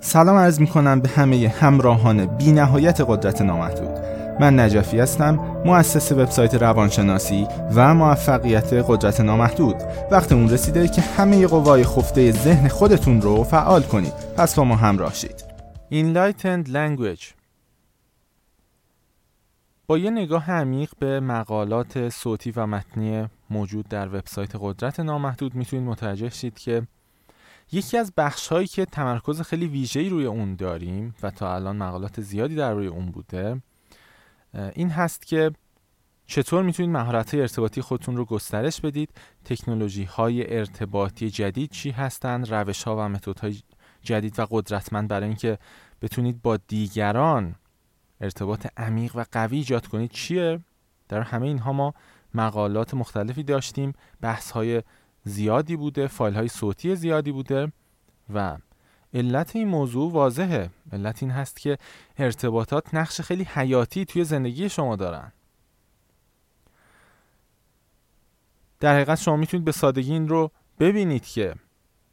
سلام عرض می کنم به همه همراهان بی نهایت قدرت نامحدود. من نجفی هستم مؤسس وبسایت روانشناسی و موفقیت قدرت نامحدود. وقت اون رسیده که همه قوای خفته ذهن خودتون رو فعال کنید. پس با ما همراه شید. Enlightened Language. با یه نگاه عمیق به مقالات صوتی و متنی موجود در وبسایت قدرت نامحدود می‌تونید متوجه شید که یکی از بخش هایی که تمرکز خیلی ویژه‌ای روی اون داریم و تا الان مقالات زیادی در روی اون بوده این هست که چطور می‌تونید مهارت ارتباطی خودتون رو گسترش بدید تکنولوژی های ارتباطی جدید چی هستند روش ها و متد های جدید و قدرتمند برای اینکه بتونید با دیگران ارتباط عمیق و قوی ایجاد کنید چیه؟ در همه اینها ما مقالات مختلفی داشتیم بحث های زیادی بوده فایل های صوتی زیادی بوده و علت این موضوع واضحه. علت این هست که ارتباطات نقش خیلی حیاتی توی زندگی شما دارن. در حقیقت شما می‌تونید به سادگی این رو ببینید که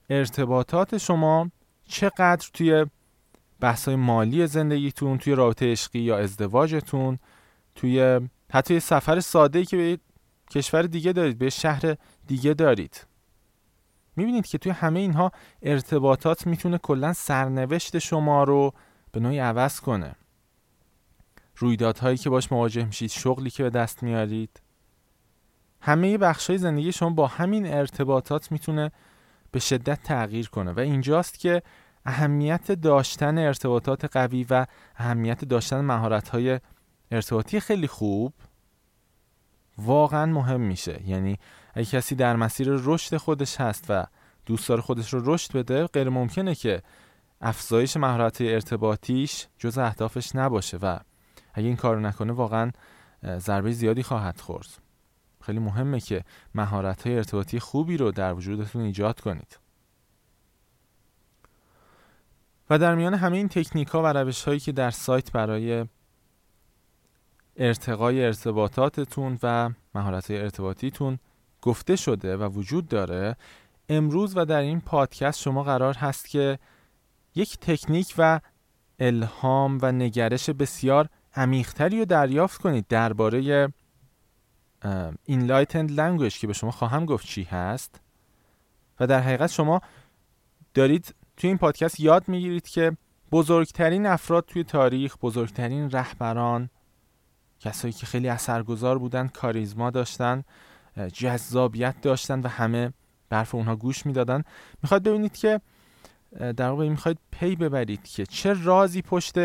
ارتباطات شما چقدر توی بحث مالی زندگیتون توی رابطه عشقی یا ازدواجتون توی حتی سفر ساده که به کشور دیگه دارید به شهر دیگه دارید. می‌بینید که توی همه اینها ارتباطات می‌تونه کلا سرنوشت شما رو به نوعی عوض کنه. رویدادهایی که باش مواجه میشید شغلی که به دست میارید همه بخش های زندگی شما با همین ارتباطات می‌تونه به شدت تغییر کنه و اینجاست که اهمیت داشتن ارتباطات قوی و اهمیت داشتن مهارت های ارتباطی خیلی خوب واقعا مهم میشه. یعنی اگه کسی در مسیر رشد خودش هست و دوست داره خودش رو رشد بده غیر ممکنه که افزایش مهارت ارتباطیش جز اهدافش نباشه و اگه این کارو نکنه واقعا ضربه زیادی خواهد خورد. خیلی مهمه که مهارت های ارتباطی خوبی رو در وجودتون ایجاد کنید. و در میان همه این تکنیک ها و روش هایی که در سایت برای ارتقای ارتباطاتتون و مهارت ارتباطیتون گفته شده و وجود داره. امروز و در این پادکست شما قرار هست که یک تکنیک و الهام و نگرش بسیار عمیقتری رو دریافت کنید درباره Enlightened Language که به شما خواهم گفت چی هست. و در حقیقت شما دارید توی این پادکست یاد می‌گیرید که بزرگترین افراد توی تاریخ بزرگترین رهبران کسایی که خیلی اثرگذار بودن کاریزما داشتن جذابیت داشتن و همه برف اونها گوش می‌دادن. می‌خواد ببینید که در واقع می‌خواید پی ببرید که چه رازی پشت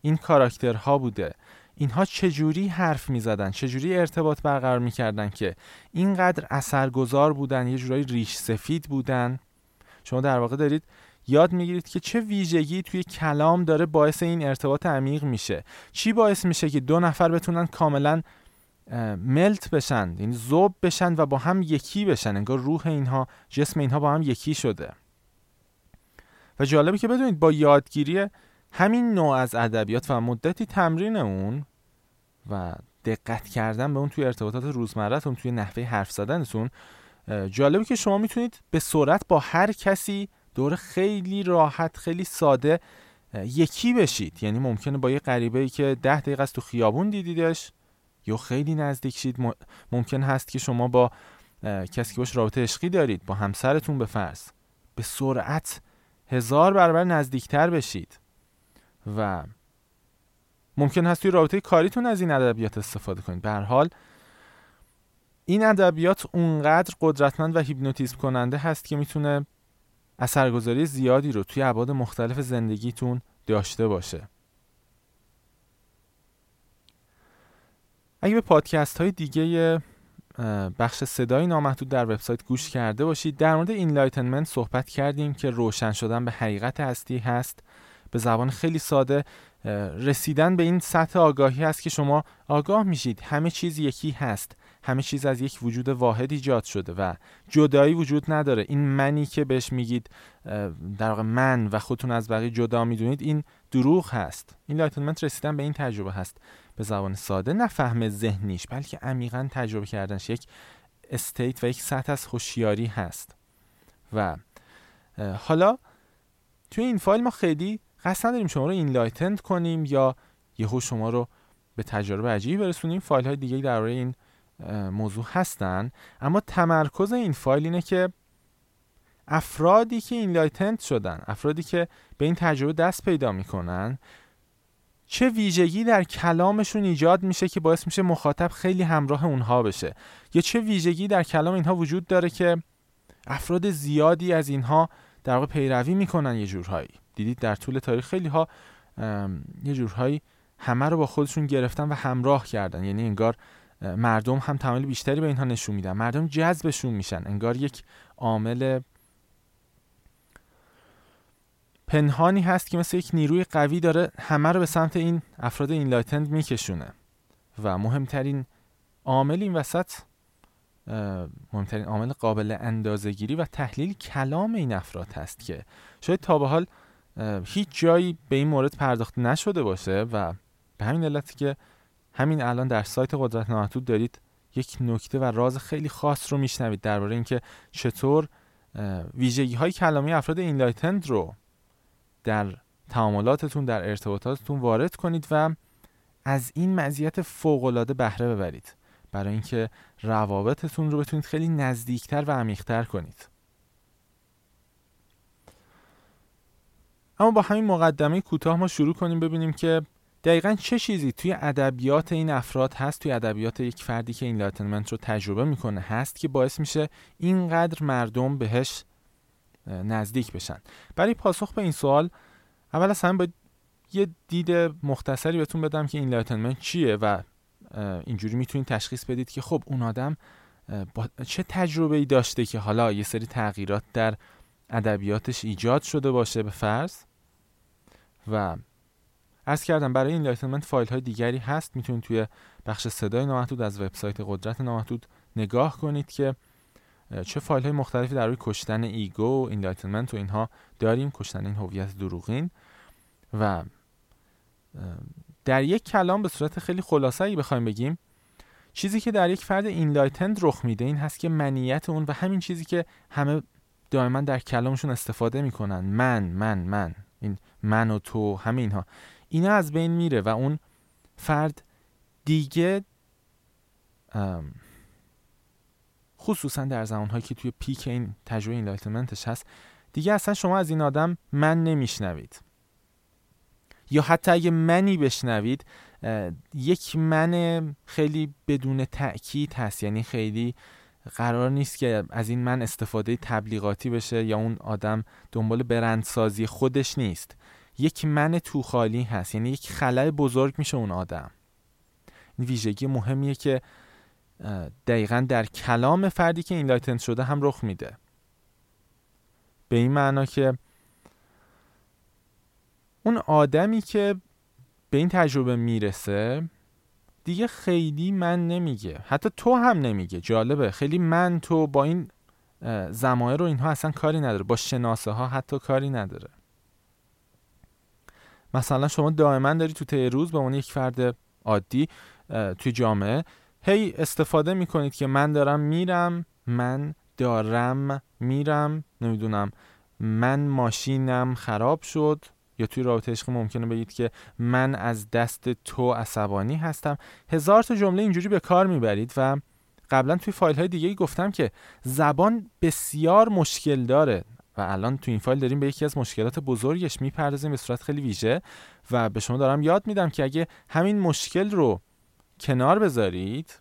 این کاراکترها بوده. اینها چجوری حرف می‌زدن؟ چجوری ارتباط برقرار می‌کردن که اینقدر اثرگذار بودن یه جورایی ریش سفید بودن؟ شما در واقع دارید یاد می‌گیرید که چه ویژگی توی کلام داره باعث این ارتباط عمیق میشه. چی باعث میشه که دو نفر بتونن کاملا ملت بشن یعنی زوب بشن و با هم یکی بشن؟ انگار روح اینها جسم اینها با هم یکی شده. و جالبه که بدونید با یادگیری همین نوع از ادبیات و مدتی تمرین اون و دقت کردن به اون توی ارتباطات روزمرهتون توی نحوه حرف زدنتون جالبه که شما می‌تونید به سرعت با هر کسی دور خیلی راحت خیلی ساده یکی بشید. یعنی ممکنه با یه غریبه ای که ده دقیقه از تو خیابون دیدیدش یا خیلی نزدیک شید. ممکن هست که شما با کسی که باش رابطه عشقی دارید با همسرتون به فرض به سرعت هزار برابر نزدیکتر بشید. و ممکن هست توی رابطه کاریتون از این ادبیات استفاده کنید. به هر حال این ادبیات اونقدر قدرتمند و هیپنوتیزم کننده هست که می‌تونه اثرگذاری زیادی رو توی ابعاد مختلف زندگیتون داشته باشه. اگه به پادکست های دیگه بخش صدای نامحدود در وبسایت گوش کرده باشید در مورد enlightenment صحبت کردیم که روشن شدن به حقیقت هستی هست. به زبان خیلی ساده رسیدن به این سطح آگاهی هست که شما آگاه میشید. همه چیز یکی هست. همه چیز از یک وجود واحد ایجاد شده و جدایی وجود نداره. این منی که بهش میگید در واقع من و خودتون از بقیه جدا می‌دونید این دروغ هست. enlightenment رسیدن به این تجربه هست. به زبان ساده نه فهم ذهنیش بلکه عمیقا تجربه کردنش یک state و یک سطح از هوشیاری هست. و حالا توی این فایل ما خیلی قصد نداریم شما رو enlightened کنیم یا یهو شما رو به تجارب عجیبی برسونیم. فایل های دیگه درباره این موضوع هستن. اما تمرکز این فایل اینه که افرادی که enlightened شدن افرادی که به این تجربه دست پیدا می‌کنن چه ویژگی در کلامشون ایجاد میشه که باعث میشه مخاطب خیلی همراه اونها بشه؟ یا چه ویژگی در کلام اینها وجود داره که افراد زیادی از اینها در واقع پیروی می‌کنن یه جورهایی؟ دیدید در طول تاریخ خیلی ها یه جورهایی همه رو با خودشون گرفتن و همراه کردن. یعنی انگار مردم هم تمایل بیشتری به اینها نشون میدن. مردم جذبشون میشن. انگار یک عامل پنهانی هست که مثل یک نیروی قوی داره همه رو به سمت این افراد اینلایتند میکشونه. و مهمترین عامل این وسط مهمترین عامل قابل اندازهگیری و تحلیل کلام این افراد هست که شاید تا به حال هیچ جایی به این مورد پرداخته نشده باشه و به همین علت که همین الان در سایت قدرت نامحدود دارید یک نکته و راز خیلی خاص رو میشنوید درباره اینکه چطور ویژگی های کلامی افراد اینلایتند رو در تعاملاتتون در ارتباطاتتون وارد کنید و از این مزیت فوقالعاده بهره ببرید. برای اینکه روابطتون رو بتونید خیلی نزدیکتر و عمیقتر کنید. اما با همین مقدمه کوتاه ما شروع کنیم ببینیم که دقیقا چه چیزی توی ادبیات این افراد هست توی ادبیات یک فردی که این لاتنمنت رو تجربه می‌کنه هست که باعث میشه اینقدر مردم بهش نزدیک بشن؟ برای پاسخ به این سوال اول از همه باید یه دید مختصری بهتون بدم که enlightenment چیه و اینجوری می‌تونید تشخیص بدید که خب اون آدم با چه تجربه ای داشته که حالا یه سری تغییرات در ادبیاتش ایجاد شده باشه به فرض و عرض کردم برای enlightenment فایل های دیگری هست. می‌تونید توی بخش صدای نامحدود از وبسایت قدرت نامحدود نگاه کنید که چه فایل های مختلفی در روی کشتن ego و enlightenment و اینها داریم. کشتن این هویت دروغین. و در یک کلام به صورت خیلی خلاصه ای بخوایم بگیم چیزی که در یک فرد enlightened رخ میده این هست که منیت اون و همین چیزی که همه دائما در کلامشون استفاده می‌کنن. من من من. این من و تو همه اینها. اینا از بین میره و اون فرد دیگه خصوصا در زمانهایی که توی پیک این تجربه اینلایتمنتش هست دیگه اصلا شما از این آدم من نمیشنوید. یا حتی اگه منی بشنوید یک من خیلی بدون تأکید هست. یعنی خیلی قرار نیست که از این من استفاده تبلیغاتی بشه یا اون آدم دنبال برندسازی خودش نیست. یک من تو خالی هست یعنی یک خلای بزرگ میشه اون آدم. این ویژگی مهمیه که دقیقا در کلام فردی که اینلایتنت شده هم رخ میده. به این معنا که اون آدمی که به این تجربه می‌رسه دیگه خیلی من نمیگه. حتی تو هم نمیگه. جالبه. خیلی من تو با این زمایه رو اینها اصلا کاری نداره. با شناسه ها حتی کاری نداره. مثلا شما دائما داری تو طی روز به اون یک فرد عادی توی جامعه هی استفاده می‌کنید که من دارم میرم من دارم میرم نمی‌دونم من ماشینم خراب شد. یا توی رابطه عشقی ممکنه بگید که من از دست تو عصبانی هستم. هزار تا جمله اینجوری به کار می‌برید و قبلا توی فایل های دیگه گفتم که زبان بسیار مشکل داره. و الان تو این فایل داریم به یکی از مشکلات بزرگش می‌پردازیم به صورت خیلی ویژه. و به شما دارم یاد میدم که اگه همین مشکل رو کنار بذارید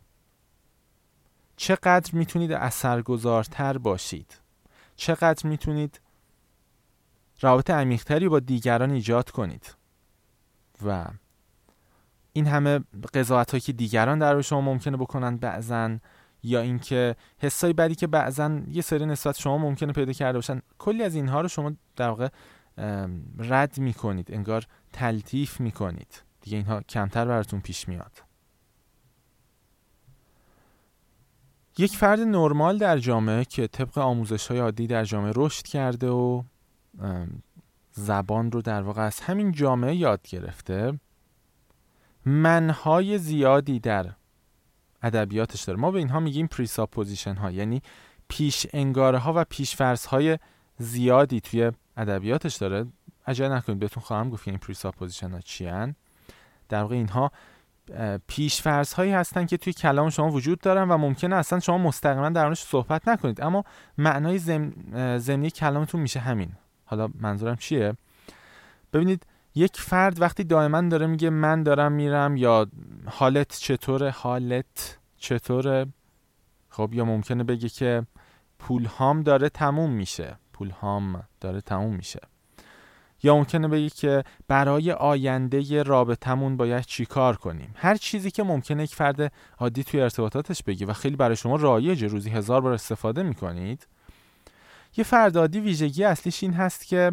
چقدر می‌تونید اثرگذارتر باشید؟ چقدر می‌تونید رابط عمیقتری با دیگران ایجاد کنید؟ و این همه قضاوت که دیگران در شما ممکنه بکنن بعضا یا اینکه حسای بدی که بعضا یه سری نسبت شما ممکنه پیدا کرده باشن. کلی از اینها رو شما در واقع رد می‌کنید انگار تلطیف می‌کنید. دیگه اینها کمتر براتون پیش میاد. یک فرد نرمال در جامعه که طبق آموزش های عادی در جامعه رشد کرده و زبان رو در واقع از همین جامعه یاد گرفته منهای زیادی در ادبیاتش داره. ما به اینها میگیم presupposition ها یعنی پیش انگاره ها و پیش فرض های زیادی توی ادبیاتش داره. عجله نکنید بهتون خواهم گفت این presupposition ها چی در واقع اینها پیش فرض هایی هستن که توی کلام شما وجود دارن و ممکنه اصلا شما مستقیما در موردش صحبت نکنید. اما معنای زمینی کلامتون میشه همین. حالا منظورم چیه؟ ببینید یک فرد وقتی دائما داره میگه من دارم میرم یا حالت چطوره؟ حالت چطوره؟ خب یا ممکنه بگه که پول هام داره تموم میشه. پول هام داره تموم میشه. یا ممکنه بگی که برای آینده رابطمون باید چی کار کنیم؟ هر چیزی که ممکنه یک فرد عادی توی ارتباطاتش بگی و خیلی برای شما رایجه روزی هزار بار استفاده می‌کنید. یه فرد عادی ویژگی اصلیش این هست که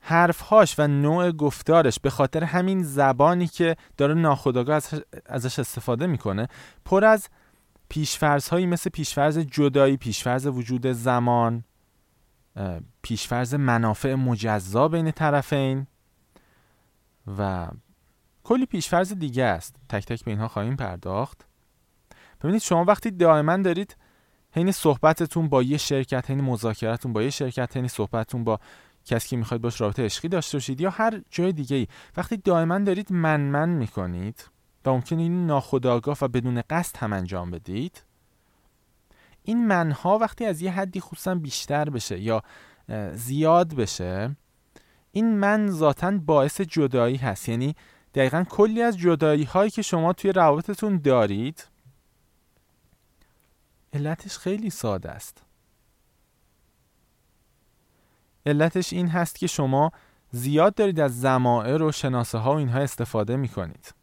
حرفهاش و نوع گفتارش به خاطر همین زبانی که داره ناخودآگاه ازش استفاده می‌کنه پر از پیشفرض هایی مثل پیشفرض جدایی پیشفرض وجود زمان پیشفرز منافع مجزا بین طرفین و کلی پیشفرز دیگه است. تک تک به اینها خواهیم پرداخت. ببینید شما وقتی دائما دارید حین صحبتتون با یه شرکت حین مذاکرتون با یه شرکت حین صحبتتون با کسی که می‌خواید باش رابطه عشقی داشته باشید یا هر جای دیگه ای وقتی دائما دارید من من می‌کنید و ممکنه این ناخودآگاه و بدون قصد هم انجام بدید این منها وقتی از یه حدی خصوصا بیشتر بشه یا زیاد بشه این من ذاتا باعث جدایی هست. یعنی دقیقا کلی از جدایی هایی که شما توی روابطتون دارید علتش خیلی ساده است. علتش این هست که شما زیاد دارید از زمائر و شناسه ها و اینها استفاده می کنید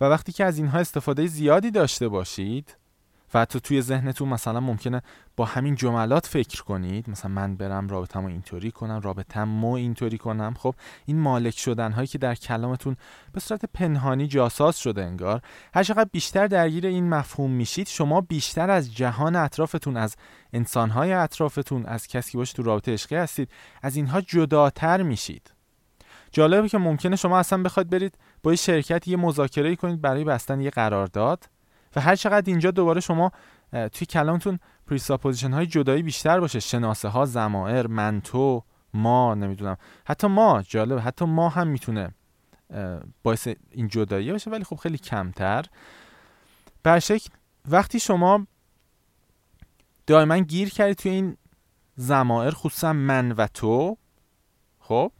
و وقتی که از اینها استفاده زیادی داشته باشید و حتی توی ذهنتون مثلا ممکنه با همین جملات فکر کنید. مثلا من برم رابطم اینطوری کنم رابطم مو اینطوری کنم. خب این مالک شدن هایی که در کلامتون به صورت پنهانی جاساز شده انگار هر چقدر بیشتر درگیر این مفهوم میشید شما بیشتر از جهان اطرافتون از انسانهای اطرافتون از کسی که باشه تو رابطه عشقی هستید از اینها جداتر میشید. جالبه که ممکنه شما اصلا بخواید برید با یه شرکت یه مذاکره کنید برای بستن یه قرارداد. و هر چقدر اینجا دوباره شما توی کلامتون presupposition های جدایی بیشتر باشه. شناسه ها ضمائر من تو ما نمی‌دونم. حتی ما جالب حتی ما هم می‌تونه باعث این جدایی باشه ولی خب خیلی کمتر. برعکس وقتی شما دائما گیر کردی توی این ضمائر خصوصا من و تو خب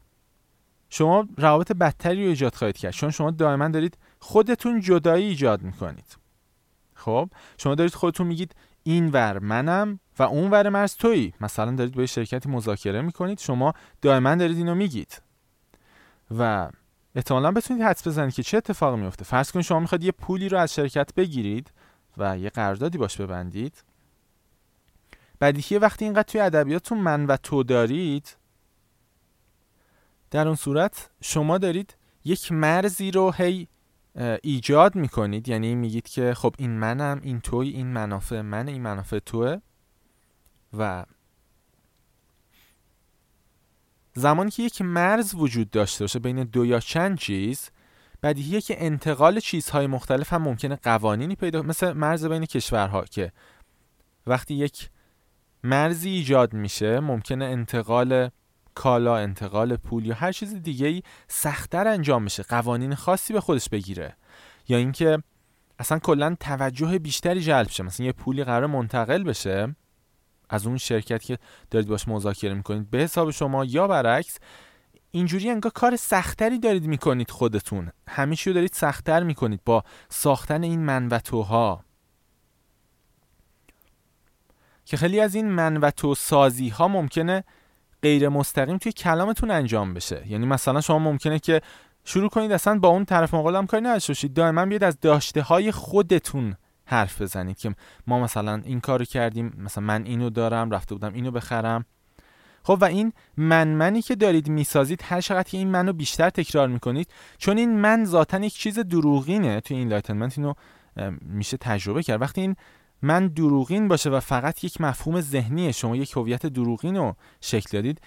شما روابط بدتری رو ایجاد خواهید کرد. چون شما دائما دارید خودتون جدایی ایجاد می‌کنید. خب شما دارید خودتون میگید این ور منم و اون ور مرز تویی. مثلا دارید با شرکتی مذاکره می‌کنید شما دائما دارید اینو میگید. و احتمالا بتونید حدس بزنید که چه اتفاقی میفته فرض کنید شما می‌خواید یه پولی رو از شرکت بگیرید و یه قراردادی باش ببندید. بدیهیه وقتی اینقدر توی ادبیاتتون من و تو دارید در اون صورت شما دارید یک مرزی رو هی ایجاد می‌کنید. یعنی میگید که خب این منم این توی این منافع من این منافع توه. و زمانی که یک مرز وجود داشته باشه بین دو یا چند چیز بدیهیه که انتقال چیزهای مختلف هم ممکنه قوانینی پیدا مثل مرز بین کشورها که وقتی یک مرزی ایجاد میشه ممکنه انتقال کالا انتقال پول یا هر چیز دیگه ای سختتر انجام میشه قوانین خاصی به خودش بگیره. یا اینکه اصلا کلا توجه بیشتری جلب شه. مثلا یه پولی قرار منتقل بشه از اون شرکت که دارید باش مذاکره می‌کنید به حساب شما یا برعکس اینجوری انگار کار سختری دارید می‌کنید خودتون. همه رو دارید سختتر می‌کنید با ساختن این من و توها که خیلی از این من و تو سازی ها ممکنه غیر مستقیم توی کلامتون انجام بشه. یعنی مثلا شما ممکنه که شروع کنید اصلا با اون طرف مقابل هم کاری نداشته باشید. دائما بیاید از داشته های خودتون حرف بزنید که ما مثلا این کارو کردیم مثلا من اینو دارم رفته بودم اینو بخرم. خب و این من منی که دارید می‌سازید هر چقدر که این منو بیشتر تکرار می‌کنید چون این من ذاتا یک چیز دروغینه. توی enlightenment اینو میشه تجربه کرد. وقتی این من دروغین باشه و فقط یک مفهوم ذهنیه شما یک هویت دروغین رو شکل دادید.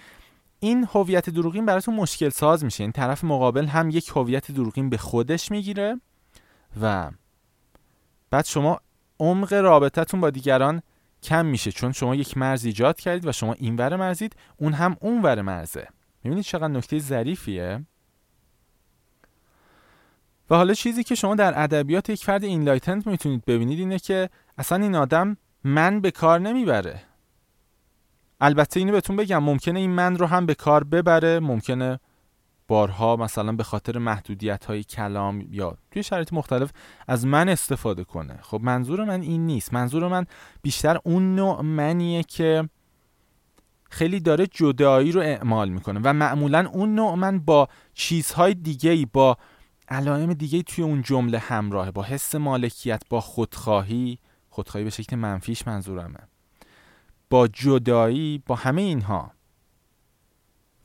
این هویت دروغین براتون مشکل ساز میشه. این طرف مقابل هم یک هویت دروغین به خودش می‌گیره و بعد شما عمق رابطتون با دیگران کم میشه چون شما یک مرز ایجاد کردید و شما این ور مرزید اون هم اون ور مرزه. می‌بینید چقدر نکته ظریفیه؟ و حالا چیزی که شما در ادبیات یک فرد enlightened می‌تونید ببینید اینه که اصلا این آدم من به کار نمی‌بره. البته اینو بهتون بگم ممکنه این من رو هم به کار ببره ممکنه بارها مثلا به خاطر محدودیت های کلام یا توی شرایط مختلف از من استفاده کنه. خب منظور من این نیست. منظور من بیشتر اون نوع منیه که خیلی داره جدایی رو اعمال می‌کنه و معمولا اون نوع من با چیزهای دیگه با علائم دیگه توی اون جمله همراهه. با حس مالکیت با خودخواهی خودخواهی به شکل منفیش منظورمه. با جدایی با همه اینها.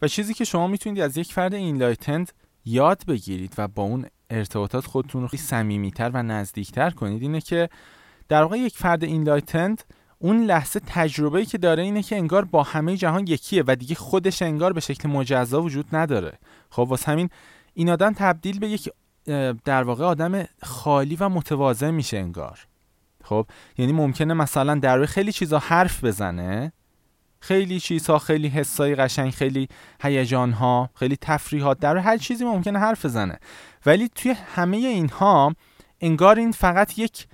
و چیزی که شما می‌تونید از یک فرد اینلایتند یاد بگیرید و با اون ارتباطات خودتون رو خیلی صمیمیتر و نزدیکتر کنید اینه که در واقع یک فرد اینلایتند اون لحظه تجربه‌ای که داره اینه که انگار با همه جهان یکیه و دیگه خودش انگار به شکل مجزا وجود نداره. خب واسه همین این آدم تبدیل به یک در واقع آدم خالی و متواضع میشه انگار. خب؟ یعنی ممکنه مثلا در خیلی چیزا حرف بزنه خیلی چیزها خیلی حسای قشنگ خیلی هیجانها خیلی تفریحات در هر چیزی ممکنه حرف بزنه. ولی توی همه اینها انگار این فقط یک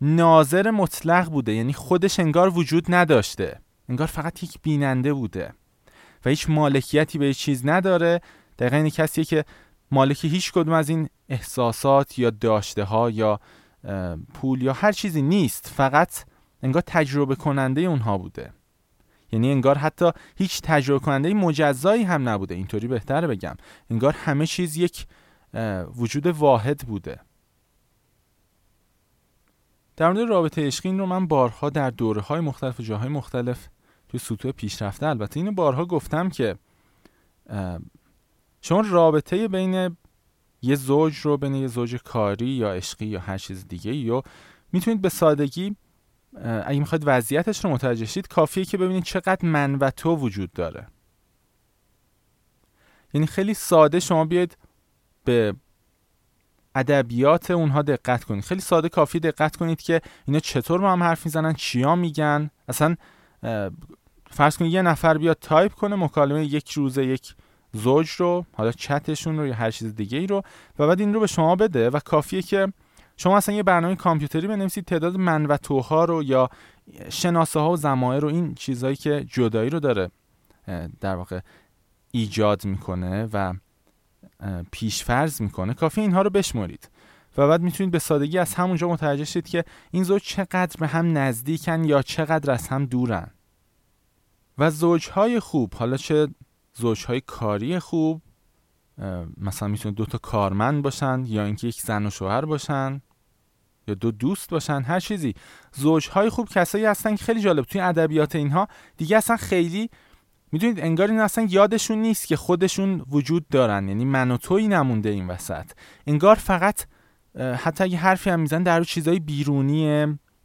ناظر مطلق بوده یعنی خودش انگار وجود نداشته. انگار فقط یک بیننده بوده و هیچ مالکیتی به چیز نداره. دقیقا این کسیه که مالکی هیچ کدوم از این احساسات یا داشته ها یا پول یا هر چیزی نیست فقط انگار تجربه کننده اونها بوده. یعنی انگار حتی هیچ تجربه کننده مجزایی هم نبوده. اینطوری بهتره بگم. انگار همه چیز یک وجود واحد بوده. در مورد رابطه عشقی این رو من بارها در دوره های مختلف و جاهای مختلف توی سطوح پیشرفته البته اینو بارها گفتم که شما رابطه بین یه زوج رو بین یه زوج کاری یا عشقی یا هر چیز دیگه یا می‌تونید به سادگی اگه می‌خواید وضعیتش رو متوجه شید کافیه که ببینید چقدر من و تو وجود داره. یعنی خیلی ساده شما بیاید به ادبیات اونها دقت کنید. خیلی ساده کافی دقت کنید که اینا چطور با هم حرف می‌زنن چیا میگن. اصلا فرض کنید یه نفر بیاد تایپ کنه مکالمه یک روزه یک زوج رو حالا چتشون رو یا هر چیز دیگه ای رو و بعد این رو به شما بده و کافیه که شما اصلا یه برنامه کامپیوتری بنویسید تعداد من و توها رو یا شناسه ها و ضمایر رو این چیزهایی که جدایی رو داره در واقع ایجاد می‌کنه و پیشفرض می‌کنه کافی اینها رو بشمرید. و بعد می‌تونید به سادگی از همونجا متوجه شید که این زوج چقدر به هم نزدیکن یا چقدر از هم دورن. و زوجهای خوب حالا چه زوجهای کاری خوب مثلا می‌تونه دو تا کارمند باشن یا اینکه یک زن و شوهر باشن یا دو دوست باشن هر چیزی. زوجهای خوب کسایی هستن که خیلی جالب توی ادبیات اینها دیگه اصلا خیلی می‌دونید انگار این اصلا یادشون نیست که خودشون وجود دارن. یعنی من و توی نمونده این وسط. انگار فقط حتی اگه حرفی هم میزن در چیزای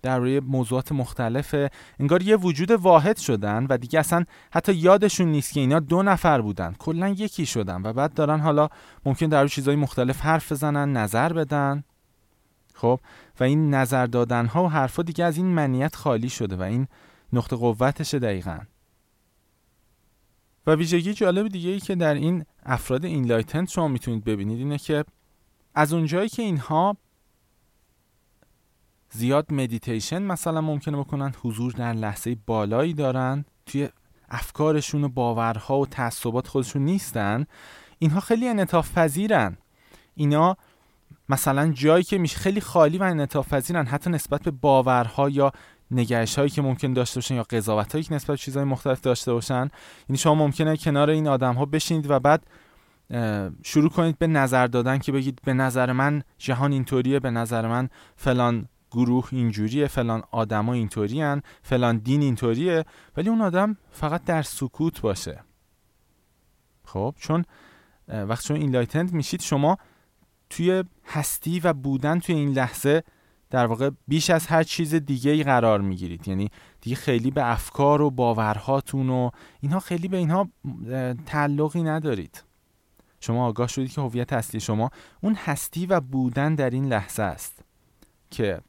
بیرونیه روی موضوعات مختلفه. انگار یه وجود واحد شدن و دیگه اصلا حتی یادشون نیست که اینا دو نفر بودن. کلا یکی شدن و بعد دارن حالا ممکن در روی چیزای مختلف حرف بزنن نظر بدن. خب؟ و این نظر دادن ها و حرفا دیگه از این منیت خالی شده و این نقطه قوتشه دقیقا. و ویژگی جالب دیگه ای که در این افراد enlightened شما می‌تونید ببینید اینه که از اونجایی که اینها زیاد مدیتیشن مثلا ممکنه بکنن حضور در لحظه بالایی دارن توی افکارشون و باورها و تعصبات خودشون نیستن. اینها خیلی انعطاف پذیرن اینا مثلا جایی که میشه خیلی خالی و انعطاف پذیرن حتی نسبت به باورها یا نگهش هایی که ممکن داشته باشن یا قضاوت هایی که نسبت به چیزهای مختلف داشته باشن. یعنی شما ممکنه کنار این آدم ها بشینید و بعد شروع کنید به نظر دادن که بگید به نظر من جهان اینطوریه به نظر من فلان گروه اینجوریه فلان آدما اینطورین فلان دین اینطوریه ولی اون آدم فقط در سکوت باشه. خب چون وقتی شما اینلایتند میشید شما توی هستی و بودن توی این لحظه در واقع بیش از هر چیز دیگه ای قرار می‌گیرید. یعنی دیگه خیلی به افکار و باورهاتون و اینها خیلی به اینها تعلقی ندارید. شما آگاه شدید که هویت اصلی شما اون هستی و بودن در این لحظه است که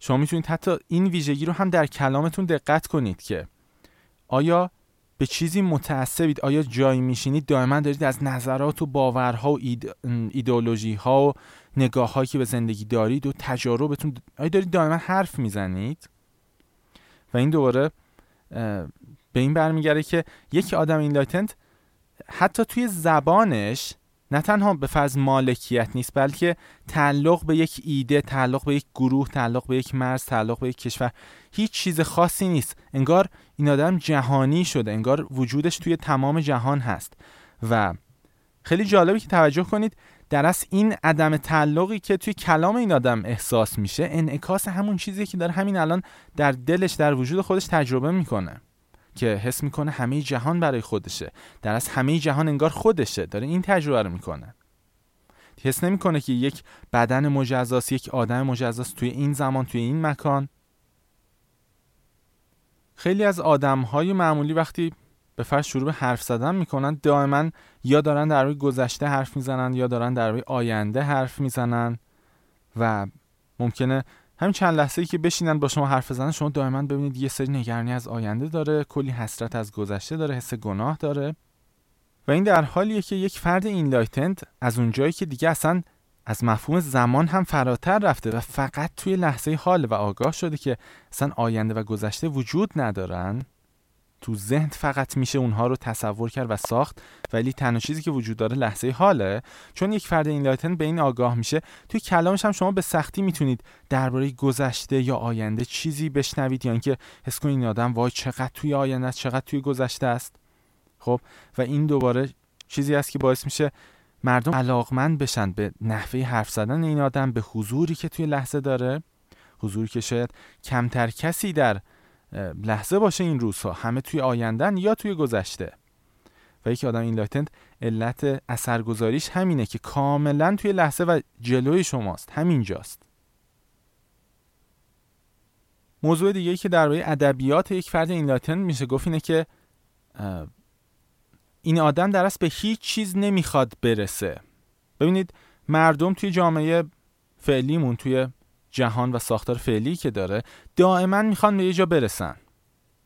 شما می‌تونید حتی این ویژگی رو هم در کلامتون دقت کنید که آیا به چیزی متعصبید؟ آیا جایی میشینید؟ دائما دارید از نظرات و باورها و اید... ایدئولوژی ها و نگاه هایی که به زندگی دارید و تجاربتون آیا دارید دائما حرف می‌زنید؟ و این دوباره به این برمیگرده که یک آدم اینلایتنت حتی توی زبانش نه تنها به فرض مالکیت نیست بلکه تعلق به یک ایده تعلق به یک گروه تعلق به یک مرز تعلق به یک کشور هیچ چیز خاصی نیست. انگار این آدم جهانی شده انگار وجودش توی تمام جهان هست. و خیلی جالبی که توجه کنید در از این عدم تعلقی که توی کلام این آدم احساس میشه انعکاس همون چیزی که داره همین الان در دلش در وجود خودش تجربه می‌کنه. که حس می‌کنه همه جهان برای خودشه. در از همه جهان انگار خودشه. داره این تجربه رو می‌کنه. حس نمی‌کنه که یک بدن مجزاست یک آدم مجزاست توی این زمان توی این مکان. خیلی از آدم های معمولی وقتی به فرض شروع به حرف زدن می‌کنن دائما یا دارن در روی گذشته حرف می‌زنن یا دارن در روی آینده حرف می‌زنن و ممکنه همین چند لحظه ای که بشینن با شما حرف بزنن شما دائما ببینید یه سری نگرانی از آینده داره کلی حسرت از گذشته داره حس گناه داره. و این در حالیه که یک فرد اینلایتند از اونجایی که دیگه اصلا از مفهوم زمان هم فراتر رفته و فقط توی لحظه حال و آگاه شده که اصلا آینده و گذشته وجود ندارن. تو ذهن فقط میشه اونها رو تصور کرد و ساخت ولی تنها چیزی که وجود داره لحظه حاله چون یک فرد اینلایتن به این آگاه میشه. توی کلامش هم شما به سختی می‌تونید درباره گذشته یا آینده چیزی بشنوید یا اینکه حس کنید این آدم وای چقدر توی آینده چقدر توی گذشته است. خب؟ و این دوباره چیزی است که باعث میشه مردم علاقمند بشن به نحوه حرف زدن این آدم به حضوری که توی لحظه داره. حضوری که شاید کمتر کسی در لحظه باشه این روزها. همه توی آیندن یا توی گذشته. و یک آدم enlightened علت اثرگذاریش همینه که کاملا توی لحظه و جلوی شماست. همینجاست. موضوع دیگه ای که درباره ادبیات یک فرد enlightened میشه گفت اینه که این آدم در به هیچ چیز نمی‌خواد برسه. ببینید مردم توی جامعه فعلیمون توی جهان و ساختار فعلی که داره دائما می‌خوان به یه جا برسن.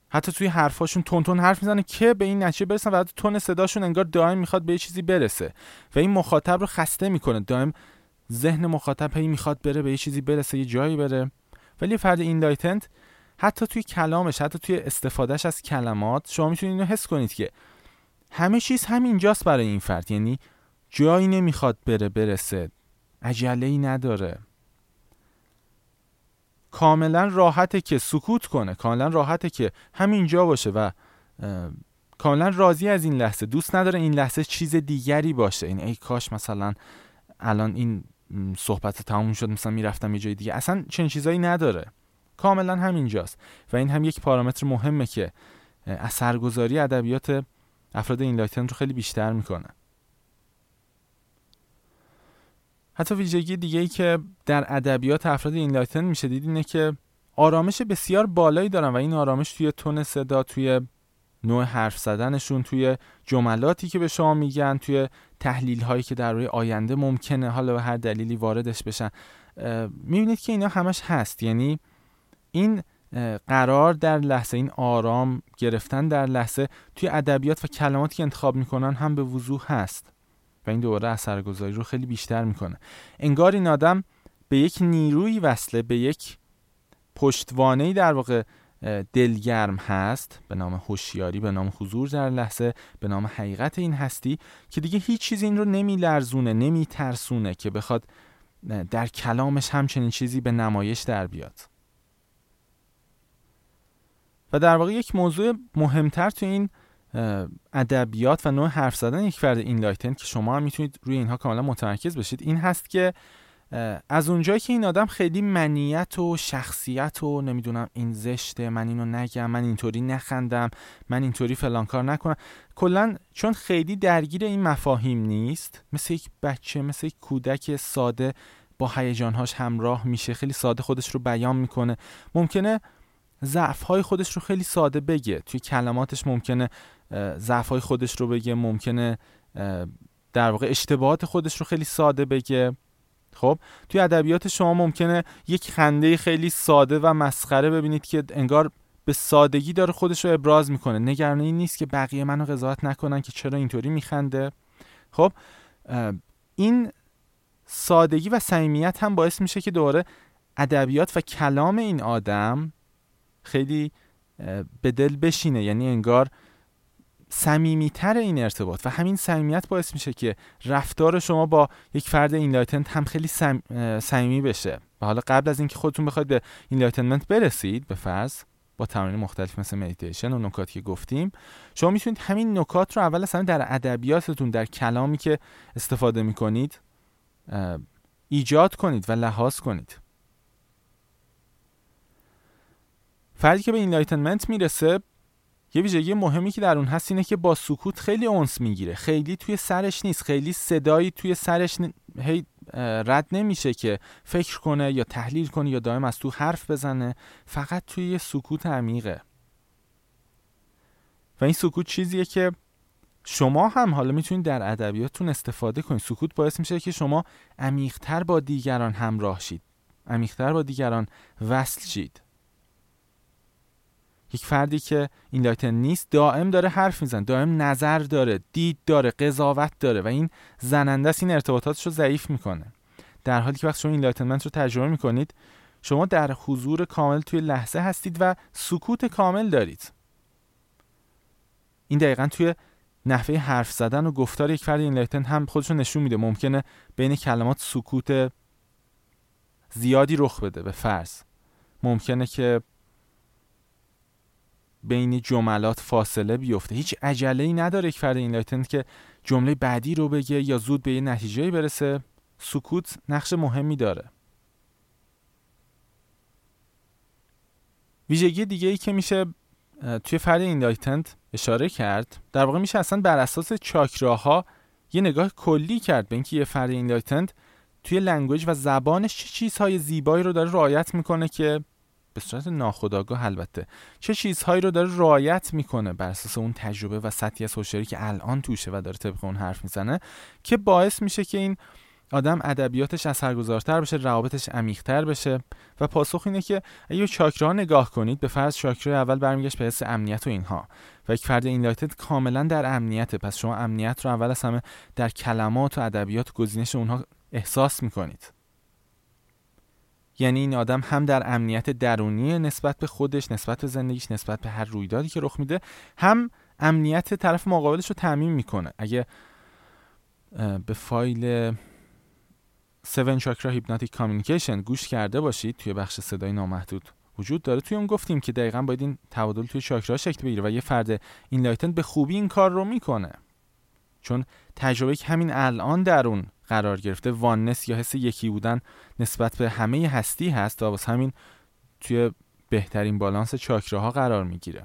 حتی توی حرفاشون تون حرف می‌زنه که به این نتیجه برسن و حتی تون صداشون انگار دائم می‌خواد به یه چیزی برسه. و این مخاطب رو خسته می‌کنه. دائم ذهن مخاطب هی می‌خواد بره به یه چیزی برسه یه جایی بره. ولی فرد enlightened حتی توی کلامش حتی توی استفادهش از کلمات شما می‌تونید اینو حس کنید که همه چیز همینجاست برای این فرد. یعنی جایی نمی‌خواد بره برسه. عجله ای نداره. کاملا راحته که سکوت کنه کاملا راحته که همینجا باشه و کاملا راضی از این لحظه. دوست نداره این لحظه چیز دیگری باشه. این ای کاش مثلا الان این صحبت تموم شد مثلا می‌رفتم یه جای دیگه. اصلا چنین چیزایی نداره. کاملا همینجاست. و این هم یک پارامتر مهمه که اثرگذاری ادبیات افراد enlightened رو خیلی بیشتر می‌کنه. حتی ویژگی دیگه ای که در ادبیات افراد enlightened میشه دید اینه که آرامش بسیار بالایی دارن و این آرامش توی تون صدا توی نوع حرف زدنشون توی جملاتی که به شما میگن توی تحلیل هایی که در روی آینده ممکنه حالا به هر دلیلی واردش بشن. می‌بینید که اینا همش هست. یعنی این قرار در لحظه این آرام گرفتن در لحظه توی ادبیات و کلماتی که انتخاب می‌کنن هم به وضوح هست. و این دوباره اثرگذاری رو خیلی بیشتر می‌کنه. انگار این آدم به یک نیروی وصله به یک پشتوانه در واقع دلگرم هست به نام هوشیاری به نام حضور در لحظه به نام حقیقت این هستی که دیگه هیچ چیز این رو نمی ترسونه که بخواد در کلامش همچنین چیزی به نمایش در بیاد. و در واقع یک موضوع مهمتر تو این ادبیات و نوع حرف زدن یک فرد اینلایتن که شما هم می‌تونید روی اینها کاملا متمرکز بشید این هست که از اونجایی که این آدم خیلی منیت و شخصیت و نمی‌دونم این زشته من اینو نگم من اینطوری نخندم من اینطوری فلان کار نکنم کلا چون خیلی درگیر این مفاهیم نیست مثل یک بچه مثل یک کودک ساده با هیجانهاش همراه میشه خیلی ساده خودش رو بیان می‌کنه. ممکنه ضعف های خودش رو خیلی ساده بگه. توی کلماتش ممکنه ضعف های خودش رو بگه ممکنه در واقع اشتباهات خودش رو خیلی ساده بگه. خب توی ادبیات شما ممکنه یک خنده خیلی ساده و مسخره ببینید که انگار به سادگی داره خودش رو ابراز می‌کنه. نگرانی نیست که بقیه منو قضاوت نکنن که چرا اینطوری میخنده. خب این سادگی و صمیمیت هم باعث میشه که دوباره ادبیات و کلام این آدم خیلی به دل بشینه. یعنی انگار صمیمیتر این ارتباط و همین صمیمیت باعث میشه که رفتار شما با یک فرد enlightened هم خیلی صمیمی بشه. و حالا قبل از اینکه خودتون بخواید به enlightenment برسید به فرض با تمرین مختلف مثل مدیتیشن و نکاتی که گفتیم شما می‌تونید همین نکات رو اول اصلا در ادبیاتتون در کلامی که استفاده می‌کنید ایجاد کنید و لحاظ کنید. فردی که به enlightenment می‌رسه یه ویژگی مهمی که در اون هست اینه که با سکوت خیلی انس می‌گیره. خیلی توی سرش نیست. خیلی صدایی توی سرش هی رد نمیشه که فکر کنه یا تحلیل کنه یا دائم از تو حرف بزنه. فقط توی یه سکوت عمیقه. و این سکوت چیزیه که شما هم حالا می‌تونید در ادبیاتتون استفاده کنید. سکوت باعث میشه که شما عمیقتر با دیگران همراه شید. عمیقتر با دیگران وصل شید. یک فردی که این لایتن نیست دائم داره حرف میزن دائم نظر داره دید داره قضاوت داره و این زننده است این ارتباطاتش رو ضعیف می‌کنه. در حالی که وقتی شما این رو تجربه می‌کنید شما در حضور کامل توی لحظه هستید و سکوت کامل دارید. این دقیقا توی نحوه حرف زدن و گفتار یک فرد enlightened هم خودش نشون میده. ممکنه بین کلمات سکوت زیادی رخ بده به فرض. ممکنه که بین جملات فاصله بیفته. هیچ عجله ای نداره یک فرد enlightened که جمله بعدی رو بگه یا زود به یه نتیجه برسه. سکوت نقش مهمی داره. ویژگی دیگه ای که میشه توی فرد enlightened اشاره کرد در واقع میشه اصلا بر اساس چاکراها یه نگاه کلی کرد به اینکه یه فرد enlightened توی language و زبانش چه چیزهای زیبایی رو داره رعایت می‌کنه که به صورت ناخودآگاه البته. چه چیزهایی رو داره رعایت می‌کنه بر اساس اون تجربه و سطحی از هوشیاری که الان توشه و داره طبق اون حرف می‌زنه که باعث میشه که این آدم ادبیاتش اثرگذارتر بشه روابطش عمیقتر بشه. و پاسخ اینه که اگه چاکرا نگاه کنید به فرض چاکرا اول برمیگشت به حس امنیت و اینها و یک فرد اینلایتد کاملا در امنیته پس شما امنیت رو اول از همه در کلمات و ادبیات گزینش اونها احساس می‌کنید. یعنی این آدم هم در امنیت درونی نسبت به خودش نسبت به زندگیش نسبت به هر رویدادی که رخ میده هم امنیت طرف مقابلش رو تأمین می‌کنه. اگه به فایل 7 چاکرا hypnotic communication گوش کرده باشید توی بخش صدای نامحدود وجود داره. توی اون گفتیم که دقیقا باید این تبادل توی چاکرا شکل بگیره و یه فرد این به خوبی این کار رو می‌کنه. چون تجربه همین الان در اون قرار گرفته. oneness یا حس یکی بودن نسبت به همه هستی هست و واسه همین توی بهترین بالانس چاکراها قرار می‌گیره.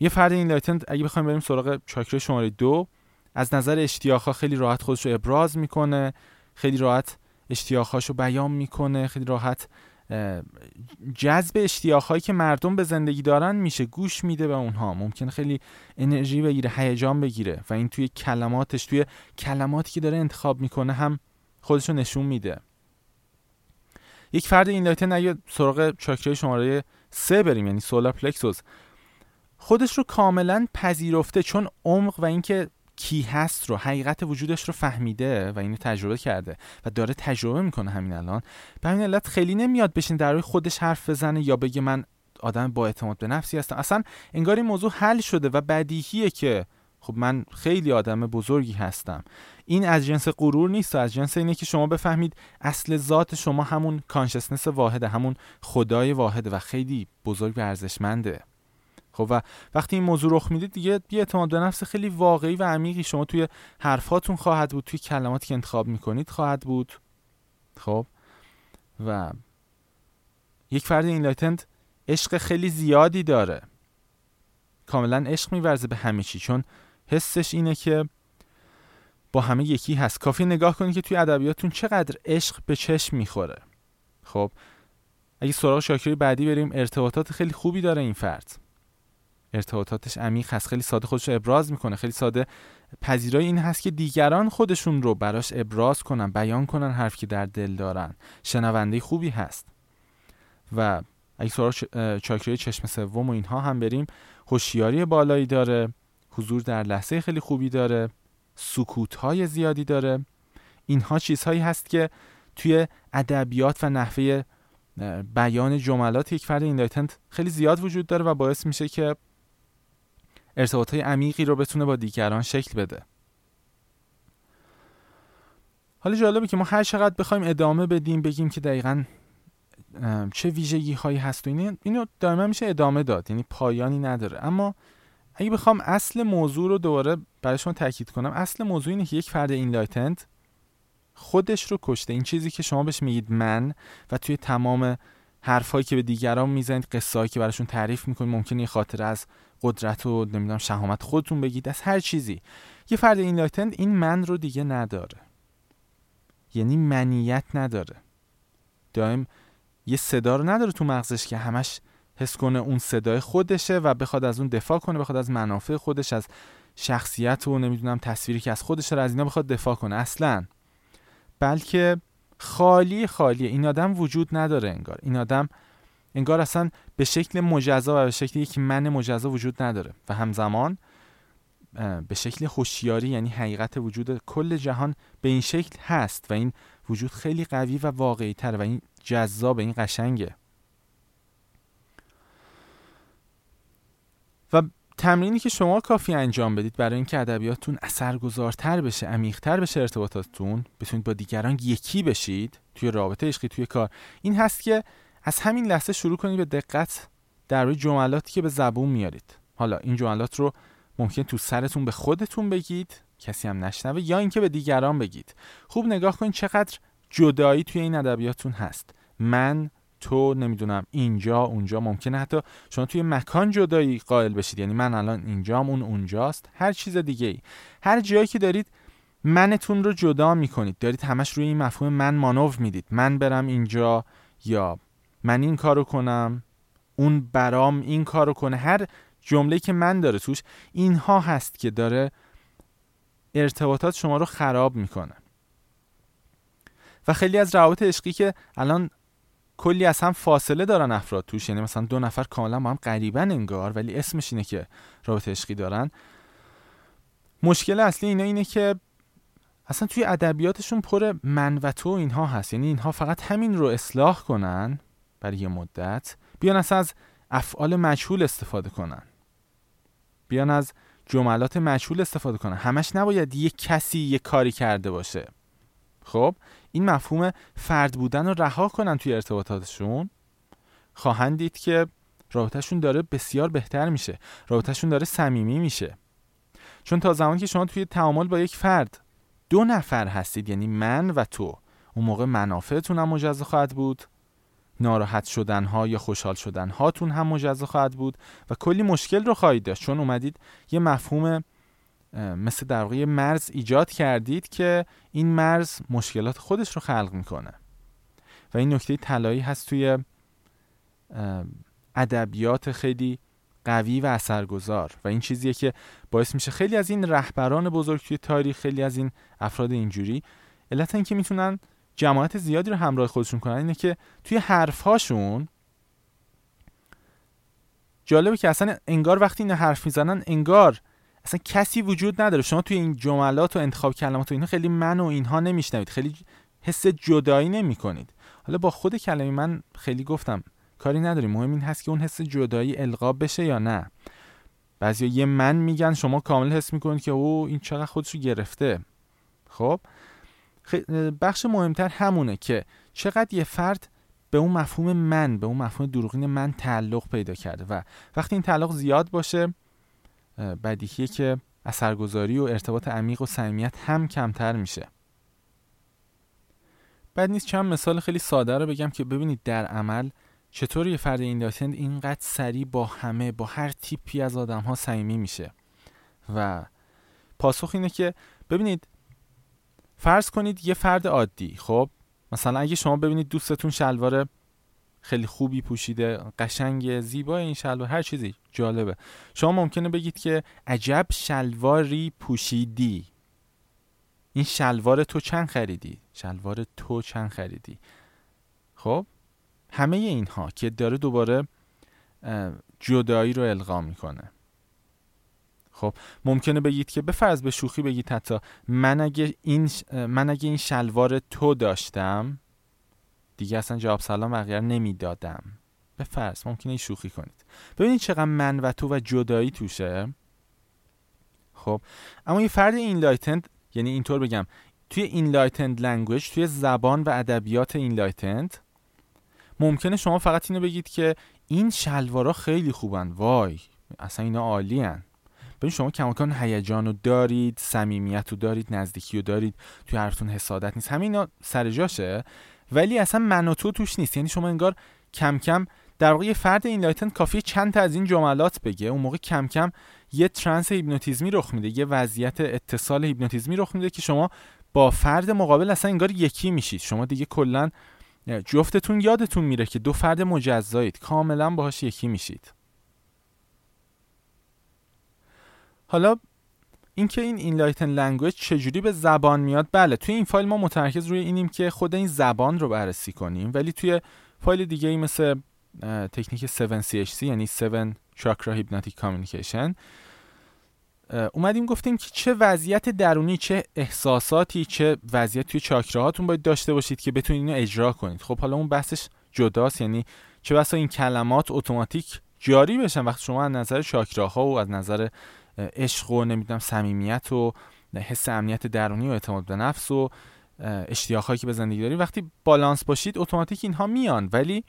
یه فرد enlightened اگه بخوایم بریم سراغ چاکرا شماره دو از نظر اشتیاقها خیلی راحت خودش رو ابراز می‌کنه خیلی راحت اشتیاقهاش رو بیان می‌کنه خیلی راحت جذب اشتیاقهایی که مردم به زندگی دارن میشه گوش میده به اونها. ممکنه خیلی انرژی بگیره هیجان بگیره و این توی کلماتش توی کلماتی که داره انتخاب می‌کنه هم خودشو نشون میده. یک فرد enlightened اگه سراغ چاکرای شماره سه بریم یعنی solar plexus خودش رو کاملا پذیرفته چون عمق و اینکه کی هست رو حقیقت وجودش رو فهمیده و اینو تجربه کرده و داره تجربه می‌کنه همین الان. به همین علت خیلی نمیاد بشین در روی خودش حرف بزنه یا بگه من آدم با اعتماد به نفسی هستم. اصلا انگار این موضوع حل شده و بدیهیه که خب من خیلی آدم بزرگی هستم. این از جنس غرور نیست و از جنس اینه که شما بفهمید اصل ذات شما همون کانشسنس واحده همون خدای واحده و خیلی بزرگ و ارزشمنده. خب و وقتی این موضوع رخ می‌دید دیگه یه اعتماد به نفس خیلی واقعی و عمیقی شما توی حرفاتون خواهد بود توی کلماتی که انتخاب می‌کنید خواهد بود. خب؟ و یک فرد اینلایتند عشق خیلی زیادی داره. کاملا عشق میورزه به همه چی چون حسش اینه که با همه یکی هست. کافی نگاه کنید که توی ادبیاتتون چقدر عشق به چشم می‌خوره. خب؟ اگه سراغ شاکری بعدی بریم ارتباطات خیلی خوبی داره این فرد. ارتباطاتش عمیق هست. خیلی ساده خودش رو ابراز می‌کنه. خیلی ساده پذیرای این هست که دیگران خودشون رو براش ابراز کنن بیان کنن حرف که در دل دارن. شنونده خوبی هست. و اگه سراغ چاکرای چشم سوم و اینها هم بریم. هوشیاری بالایی داره. حضور در لحظه خیلی خوبی داره. سکوت های زیادی داره. اینها چیزهایی هست که توی ادبیات و نحوه بیان جملات یک فرد enlightened خیلی زیاد وجود داره و باعث میشه که ارتباط های عمیقی رو بتونه با دیگران شکل بده. حالا جالبه که ما هر چقدر بخوایم ادامه بدیم بگیم که دقیقا چه ویژگی هایی هست و اینو, اینو دائما میشه ادامه داد یعنی پایانی نداره. اما اگه بخوام اصل موضوع رو دوباره برای شما تاکید کنم اصل موضوع اینه که یک فرد اینلایتنت خودش رو کشته. این چیزی که شما بهش میگید من و توی تمام حرفایی که به دیگران می‌زنید قصه‌ای که براشون تعریف می‌کنید ممکنه یه خاطر از قدرت و نمی‌دونم شهامت خودتون بگید از هر چیزی. یه فرد اینلایتنت این من رو دیگه نداره. یعنی منیت نداره. دائم یه صدا رو نداره تو مغزش که همش حس کنه اون صدای خودشه و بخواد از اون دفاع کنه بخواد از منافع خودش از شخصیت و نمی‌دونم تصویری که از خودش رو از اینا بخواد دفاع کنه. اصلا. بلکه خالی خالی این آدم وجود نداره انگار. این آدم انگار اصلا به شکل مجزا و به شکل یک من مجزا وجود نداره. و همزمان به شکل هوشیاری یعنی حقیقت وجود کل جهان به این شکل هست و این وجود خیلی قوی و واقعی تر و این جذاب این قشنگه. و تمرینی که شما کافی انجام بدید برای اینکه ادبیاتتون اثرگذارتر بشه عمیقتر بشه ارتباطاتتون بتونید با دیگران یکی بشید توی رابطه عشقی توی کار این هست که از همین لحظه شروع کنید به دقت در روی جملاتی که به زبون میارید. حالا این جملات رو ممکن تو سرتون به خودتون بگید کسی هم نشنوه یا اینکه به دیگران بگید. خوب نگاه کنید چقدر جدایی توی این ادبیاتتون هست. من تو نمی‌دونم اینجا اونجا ممکنه حتی شما توی مکان جدایی قائل بشید. یعنی من الان اینجام اون اونجاست. هر چیز دیگه ای هر جایی که دارید منتون رو جدا می‌کنید. دارید همش روی این مفهوم من مانور می‌دید. من برم اینجا یا من این کارو کنم اون برام این کارو کنه هر جمله که من داره توش اینها هست که داره ارتباطات شما رو خراب می‌کنه. و خیلی از روابط عشقی که الان کلی از هم فاصله دارن افراد توش یعنی مثلا دو نفر کاملا با هم قریبن انگار ولی اسمش اینه که رابطه عشقی دارن. مشکل اصلی اینا اینه که اصلا توی ادبیاتشون پر من و تو اینها هست یعنی اینها فقط همین رو اصلاح کنن برای یه مدت. بیان اصلا از افعال مجهول استفاده کنن. بیان از جملات مجهول استفاده کنن. همش نباید یه کسی یه کاری کرده باشه. خب این مفهوم فرد بودن رو رها کنن توی ارتباطاتشون. خواهند دید که رابطهشون داره بسیار بهتر میشه. رابطهشون داره صمیمی میشه. چون تا زمانی که شما توی تعامل با یک فرد دو نفر هستید یعنی من و تو اون موقع منافعتون هم مجزا خواهد بود. ناراحت شدن ها یا خوشحال شدن هاتون هم مجزا خواهد بود و کلی مشکل رو خواهید داشت. چون اومدید یه مفهوم مثل در واقع مرز ایجاد کردید که این مرز مشکلات خودش رو خلق می‌کنه. و این نکته طلایی هست توی ادبیات خیلی قوی و اثرگذار. و این چیزیه که باعث میشه خیلی از این رهبران بزرگ توی تاریخ خیلی از این افراد اینجوری علت اینکه می‌تونن جماعت زیادی رو همراه خودشون کنن اینه که توی حرفهاشون جالبه که اصلا انگار وقتی این حرف می‌زنن انگار اصلا کسی وجود نداره. شما توی این جملات و انتخاب کلمات و اینا خیلی من و اینها نمیشنوید. خیلی حس جدایی نمی کنید حالا با خود کلمه من خیلی گفتم کاری نداریم. مهم این هست که اون حس جدایی القاب بشه یا نه. بعضی یه من میگن شما کامل حس می‌کنید که او این چقدر خودش رو گرفته. خب؟ بخش مهمتر همونه که چقدر یه فرد به اون مفهوم من به اون مفهوم دروغین من تعلق پیدا کرده و وقتی این تعلق زیاد باشه بدیهیه که اثرگذاری و ارتباط عمیق و صمیمیت هم کمتر میشه. بعد نیست چند مثال خیلی ساده رو بگم که ببینید در عمل چطور یه فرد اینداتند اینقدر سریع با همه با هر تیپی از آدم ها صمیمی میشه. و پاسخ اینه که ببینید فرض کنید یه فرد عادی خب؟ مثلا اگه شما ببینید دوستتون شلوار خیلی خوبی پوشیده قشنگ زیبا این شلوار هر چیزی جالبه. شما ممکنه بگید که عجب شلواری پوشیدی. این شلوار تو چند خریدی؟ شلوار تو چند خریدی؟ خب؟ همه اینها که داره دوباره جدایی رو القا می‌کنه. خب ممکنه بگید که به به شوخی بگید حتی من اگه این من اگه این شلوار تو داشتم دیگه اصلا جواب سلام بقیه نمی‌دادم. به فرض ممکنه این شوخی کنید. ببینید چقدر من و تو و جدایی توشه. خب اما یه فرد enlightened یعنی اینطور بگم توی enlightened language توی زبان و ادبیات enlightened ممکنه شما فقط اینو بگید که این شلوارا خیلی خوبن. وای اصلا اینا عالین. ببین شما کماکان هیجان رو دارید صمیمیت رو دارید نزدیکی رو دارید توی حرفتون حسادت نیست. همین اینا سر جاشه. ولی اصلا من و تو توش نیست. یعنی شما انگار کم کم در واقع فرد enlightened کافیه چند تا از این جملات بگه. اون موقع کم کم یه trance هیپنوتیزمی رخ میده یه وضعیت اتصال هیپنوتیزمی رخ میده که شما با فرد مقابل اصلا انگار یکی میشید. شما دیگه کلا جفتتون یادتون میره که دو فرد مجزایید. کاملا باهاش یکی میشید. حالا اینکه این enlightened language چجوری به زبان میاد؟ بله توی این فایل ما متمرکز روی اینیم که خود این زبان رو بررسی کنیم ولی توی فایل دیگه ای مثل تکنیک 7CHC یعنی 7 چاکرا هیپناتیک کامیونیکیشن اومدیم گفتیم که چه وضعیت درونی چه احساساتی چه وضعیت توی چاکراهاتون باید داشته باشید که بتونید اینو اجرا کنید. خب حالا اون بحثش جداست یعنی چه بسا این کلمات اتوماتیک جاری بشن وقتی شما از نظر چاکراها و از نظر عشق و نمی‌دونم صمیمیت و حس امنیت درونی و اعتماد به نفس و اشتیاقهایی که به زندگی داری وقتی بالانس باشید اتوماتیک اینها میان. ولی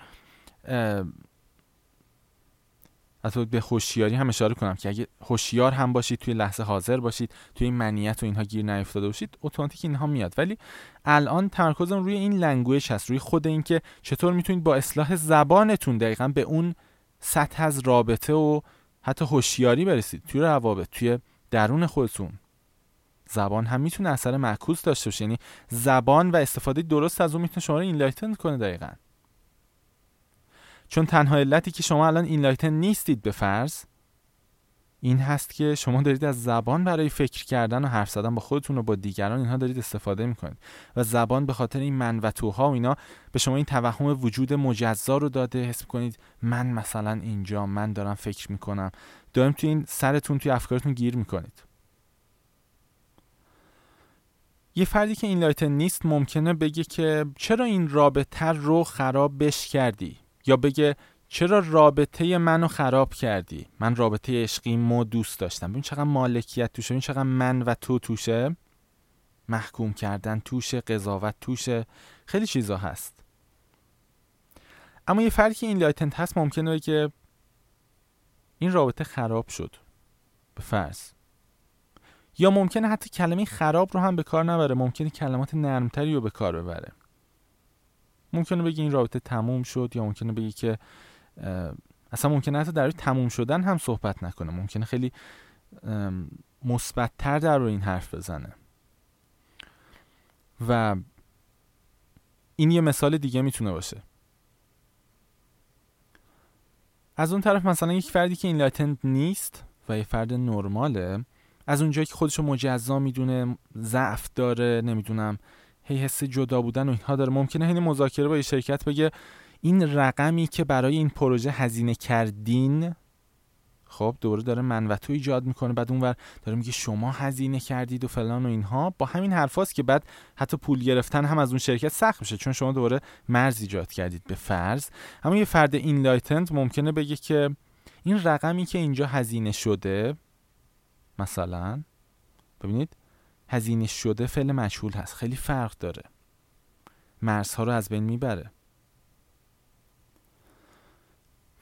حتی به هوشیاری هم اشاره کنم که اگه هوشیار هم باشید توی لحظه حاضر باشید توی این منیت و اینها گیر نیفتاده باشید اتوماتیک اینها میاد. ولی الان تمرکزم روی این language هست روی خود اینکه چطور می‌تونید با اصلاح زبانتون دقیقا به اون سطح از رابطه و حتی هوشیاری برسید توی روابط توی درون خودتون. زبان هم می‌تونه اثر معکوس داشته باشه یعنی زبان و استفاده درست از اون می‌تونه شما رو enlighten کنه دقیقا. چون تنها علتی که شما الان enlightened نیستید به فرض این هست که شما دارید از زبان برای فکر کردن و حرف زدن با خودتون و با دیگران اینها دارید استفاده می‌کنید. و زبان به خاطر این من و توها و اینا به شما این توهم وجود مجزا رو داده. حس کنید من مثلا اینجا من دارم فکر می‌کنم. داریم توی این سرتون توی افکارتون گیر می‌کنید. یه فردی که enlightened نیست ممکنه بگه که چرا این رابطه رو خرابش کردی؟ یا بگه چرا رابطه منو خراب کردی؟ من رابطه عشقی مو دوست داشتم. ببین چقدر مالکیت توشه. ببین چقدر من و تو توشه. محکوم کردن توشه قضاوت توشه. خیلی چیزا هست. اما یه فردی enlightened هست ممکنه که این رابطه خراب شد. به فرض. یا ممکنه حتی کلمه خراب رو هم به کار نبره. ممکنه کلمات نرمتری رو به کار ببره. ممکنه بگی این رابطه تموم شد یا ممکنه بگی که اصلا ممکنه حتی در تموم شدن هم صحبت نکنه. ممکنه خیلی مثبتتر در رو این حرف بزنه. و این یه مثال دیگه می‌تونه باشه. از اون طرف مثلا یک فردی که این لاتنت نیست و یه فرد نرماله از اونجایی که خودشو مجزا می‌دونه ضعف داره نمی‌دونم هی حس جدا بودن و اینها داره ممکنه این مذاکره با یه شرکت بگه این رقمی که برای این پروژه هزینه کردین خب دوباره داره من و تو ایجاد می‌کنه بعد اونور داره میگه شما هزینه کردید و فلان و اینها. با همین حرفاست که بعد حتی پول گرفتن هم از اون شرکت سخت میشه چون شما دوباره مرز ایجاد کردید به فرض. اما یه فرد این لایتند ممکنه بگه که این رقمی که اینجا هزینه شده مثلا ببینید هزینه شده فعل مجهول هست خیلی فرق داره. مرزها رو از بین می‌بره.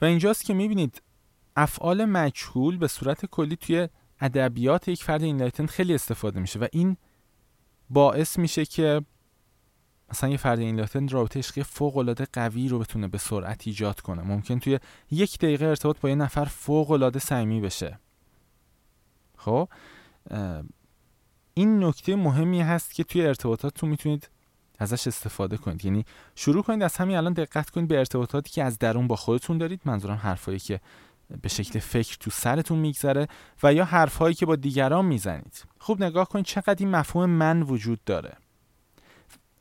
و اینجاست که می‌بینید افعال مجهول به صورت کلی توی ادبیات یک فرد enlightened خیلی استفاده میشه و این باعث میشه که مثلا یه فرد enlightened رابطه عشقی فوق العاده قوی رو بتونه به سرعت ایجاد کنه. ممکن توی یک دقیقه ارتباط با یه نفر فوق العاده صمیمی بشه. خب؟ این نکته مهمی هست که توی ارتباطاتتون می‌تونید ازش استفاده کنید. یعنی شروع کنید از همین الان دقت کنید به ارتباطاتی که از درون با خودتون دارید. منظورم حرفایی که به شکل فکر تو سرتون میگذره و یا حرفهایی که با دیگران می‌زنید. خوب نگاه کنید چقدر این مفهوم من وجود داره.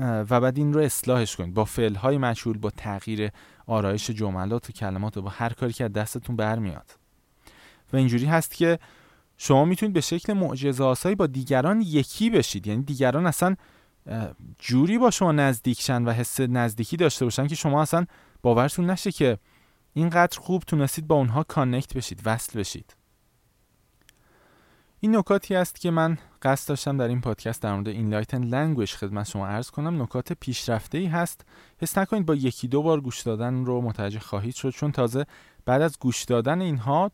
و بعد این رو اصلاحش کنید. با فعلهای مشهول با تغییر آرایش جملات و کلمات و با هر کاری که از دستتون برمیاد. و اینجوری هست که شما می‌تونید به شکل معجزه با دیگران یکی بشید. یعنی دیگران اصلا جوری با شما نزدیکشن و حس نزدیکی داشته باشن که شما اصلا باورتون نشه که اینقدر خوب تونستید با اونها connect بشید وصل بشید. این نکاتی است که من قصد داشتم در این پادکست در مورد enlightened language خدمت شما عرض کنم. نکات پیشرفته ای هست. حس نکنید با یکی دو بار گوش دادن رو متوجه خواهید شد چون تازه بعد از گوش دادن اینها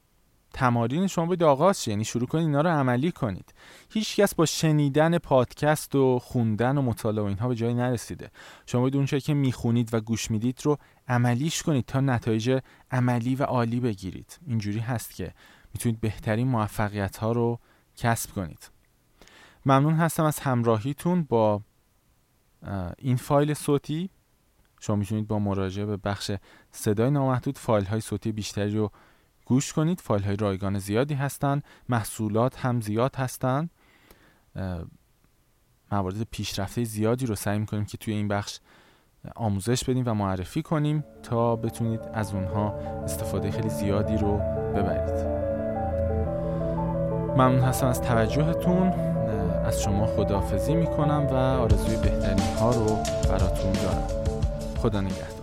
تمارین شما باید آغاز یعنی شروع کنید اینا رو عملی کنید. هیچ کس با شنیدن پادکست و خوندن و مطالعه و اینها به جایی نرسیده. شما باید اونچه که می‌خونید و گوش می‌دید رو عملیش کنید تا نتایج عملی و عالی بگیرید. اینجوری هست که می‌تونید بهترین موفقیت ها رو کسب کنید. ممنون هستم از همراهیتون با این فایل صوتی. شما می‌تونید با مراجعه به بخش صدای نامحدود فایل های صوتی بیشتری رو گوش کنید فایل های رایگان زیادی هستند محصولات هم زیاد هستند موارد پیشرفته زیادی رو سعی می‌کنیم که توی این بخش آموزش بدیم و معرفی کنیم تا بتونید از اونها استفاده خیلی زیادی رو ببرید. ممنون هستم از توجهتون. از شما خداحافظی می‌کنم و آرزوی بهترین ها رو براتون دارم. خدا نگهدار.